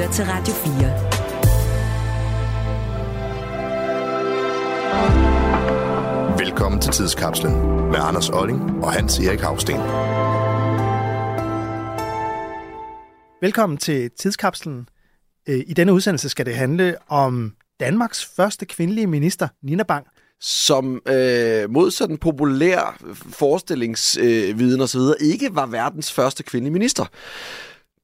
lytter til Radio 4. Velkommen til Tidskapslen med Anders Olling og Hans Erik Havsten. Velkommen til Tidskapslen. Øh, I denne udsendelse skal det handle om Danmarks første kvindelige minister, Nina Bang, som øh, modsat den populær forestillingsviden øh, osv. ikke var verdens første kvindelige minister.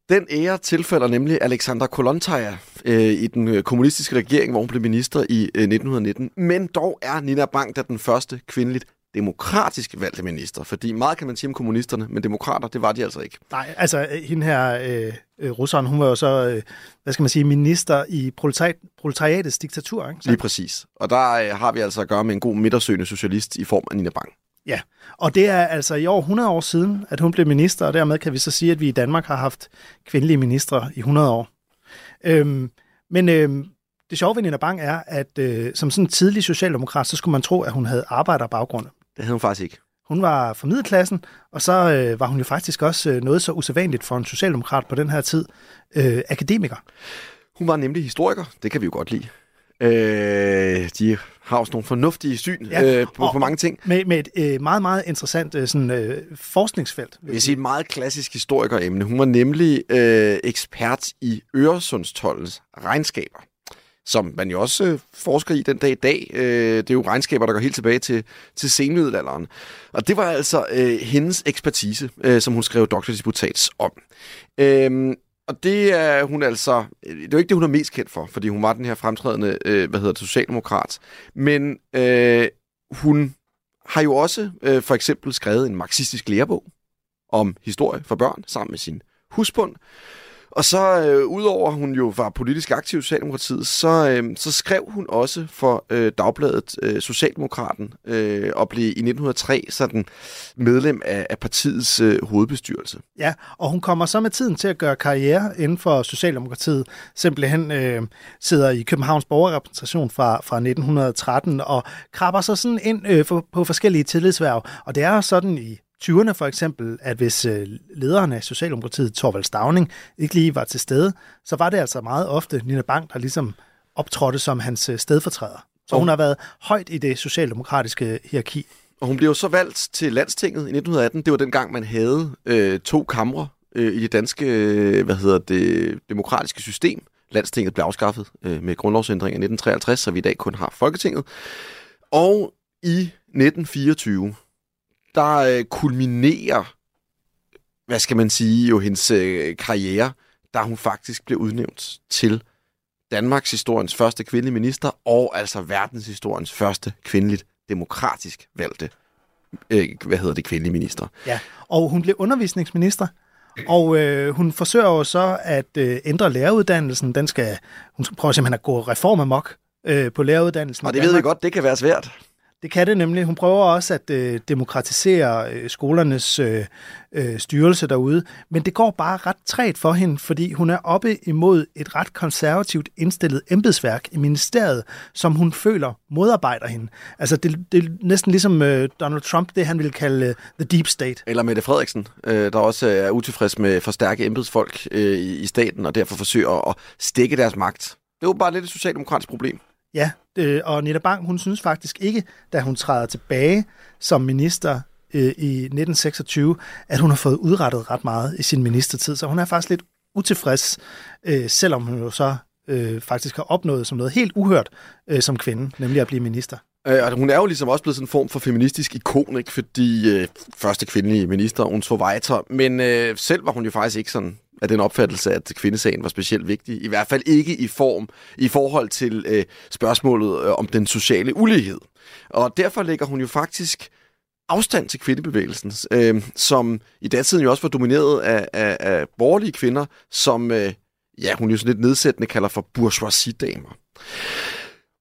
Den ære tilfælder nemlig Alexander Kolontaja øh, i den øh, kommunistiske regering, hvor hun blev minister i øh, 1919. Men dog er Nina Bang da den første kvindeligt demokratisk valgte minister. Fordi meget kan man sige om kommunisterne, men demokrater, det var de altså ikke. Nej, altså hende her, øh, øh, russeren, hun var jo så, øh, hvad skal man sige, minister i proletariat, proletariatets diktatur. Ikke? Så. Lige præcis. Og der øh, har vi altså at gøre med en god midtersøgende socialist i form af Nina Bang. Ja, og det er altså i år 100 år siden, at hun blev minister, og dermed kan vi så sige, at vi i Danmark har haft kvindelige ministre i 100 år. Øhm, men øhm, det sjove ved Nina Bang er, at øh, som sådan en tidlig socialdemokrat, så skulle man tro, at hun havde arbejderbaggrund. Det havde hun faktisk ikke. Hun var fra middelklassen, og så øh, var hun jo faktisk også øh, noget så usædvanligt for en socialdemokrat på den her tid, øh, akademiker. Hun var nemlig historiker, det kan vi jo godt lide. Øh, de har også nogle fornuftige syn ja, øh, på, og, på mange ting. Med, med et øh, meget, meget interessant øh, sådan, øh, forskningsfelt. Jeg vil sige et meget klassisk historikeremne. Hun var nemlig øh, ekspert i Øresundstollens regnskaber som man jo også øh, forsker i den dag i dag. Øh, det er jo regnskaber, der går helt tilbage til, til senmiddelalderen. Og det var altså øh, hendes ekspertise, øh, som hun skrev doktordisputats om. Øh, og det er hun altså, øh, det er jo ikke det, hun er mest kendt for, fordi hun var den her fremtrædende, øh, hvad hedder det, socialdemokrat. Men øh, hun har jo også øh, for eksempel skrevet en marxistisk lærebog om historie for børn sammen med sin husbund. Og så øh, udover hun jo var politisk aktiv i Socialdemokratiet, så, øh, så skrev hun også for øh, dagbladet øh, Socialdemokraten øh, og blev i 1903 sådan medlem af, af partiets øh, hovedbestyrelse. Ja, og hun kommer så med tiden til at gøre karriere inden for Socialdemokratiet. Simpelthen øh, sidder i Københavns borgerrepræsentation fra, fra 1913 og krabber så sådan ind øh, for, på forskellige tillidsværv. Og det er sådan i 20'erne for eksempel, at hvis øh, lederen af Socialdemokratiet, Torvald Stavning, ikke lige var til stede, så var det altså meget ofte Nina Bang, der ligesom optrådte som hans øh, stedfortræder. Så hun har været højt i det socialdemokratiske hierarki. Og hun blev så valgt til landstinget i 1918. Det var dengang, man havde øh, to kamre øh, i det danske øh, hvad hedder det, demokratiske system. Landstinget blev afskaffet øh, med grundlovsændringen i 1953, så vi i dag kun har Folketinget. Og i 1924, der øh, kulminerer, hvad skal man sige, jo hendes øh, karriere, da hun faktisk bliver udnævnt til Danmarks historiens første kvindelige minister, og altså verdenshistoriens første kvindeligt demokratisk valgte, øh, hvad hedder det, kvindelige minister. Ja, og hun blev undervisningsminister, og øh, hun forsøger jo så at øh, ændre læreruddannelsen. Den skal, hun skal prøve simpelthen at gå reformamok øh, på læreruddannelsen. Og det ved jeg godt, det kan være svært. Det kan det nemlig. Hun prøver også at øh, demokratisere øh, skolernes øh, øh, styrelse derude, men det går bare ret træt for hende, fordi hun er oppe imod et ret konservativt indstillet embedsværk i ministeriet, som hun føler modarbejder hende. Altså det, det er næsten ligesom øh, Donald Trump, det han vil kalde øh, the deep state. Eller Mette Frederiksen, øh, der også øh, er utilfreds med for stærke embedsfolk øh, i, i staten, og derfor forsøger at stikke deres magt. Det er jo bare lidt et socialdemokratisk problem. Ja, øh, og Nina Bang, hun synes faktisk ikke, da hun træder tilbage som minister øh, i 1926, at hun har fået udrettet ret meget i sin ministertid. Så hun er faktisk lidt utilfreds, øh, selvom hun jo så øh, faktisk har opnået som noget helt uhørt øh, som kvinde, nemlig at blive minister. Øh, og hun er jo ligesom også blevet sådan en form for feministisk ikon, ikke? fordi øh, første kvindelige minister, hun tog vejter, men øh, selv var hun jo faktisk ikke sådan af den opfattelse, at kvindesagen var specielt vigtig. I hvert fald ikke i form i forhold til øh, spørgsmålet øh, om den sociale ulighed. Og derfor lægger hun jo faktisk afstand til kvindebevægelsen, øh, som i datiden jo også var domineret af, af, af borgerlige kvinder, som øh, ja, hun jo sådan lidt nedsættende kalder for bourgeoisie-damer.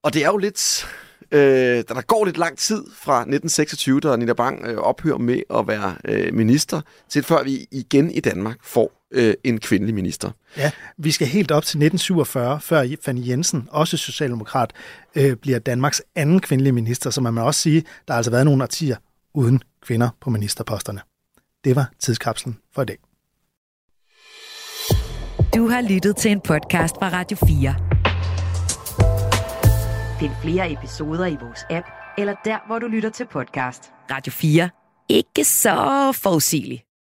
Og det er jo lidt Øh, der går lidt lang tid fra 1926, da Nina Bang øh, ophører med at være øh, minister, til før vi igen i Danmark får øh, en kvindelig minister. Ja, vi skal helt op til 1947, før Fanny Jensen, også socialdemokrat, øh, bliver Danmarks anden kvindelige minister, så man må også sige, der har altså været nogle årtier uden kvinder på ministerposterne. Det var tidskapslen for i dag. Du har lyttet til en podcast fra Radio 4. Find flere episoder i vores app, eller der, hvor du lytter til podcast. Radio 4. Ikke så forudsigeligt.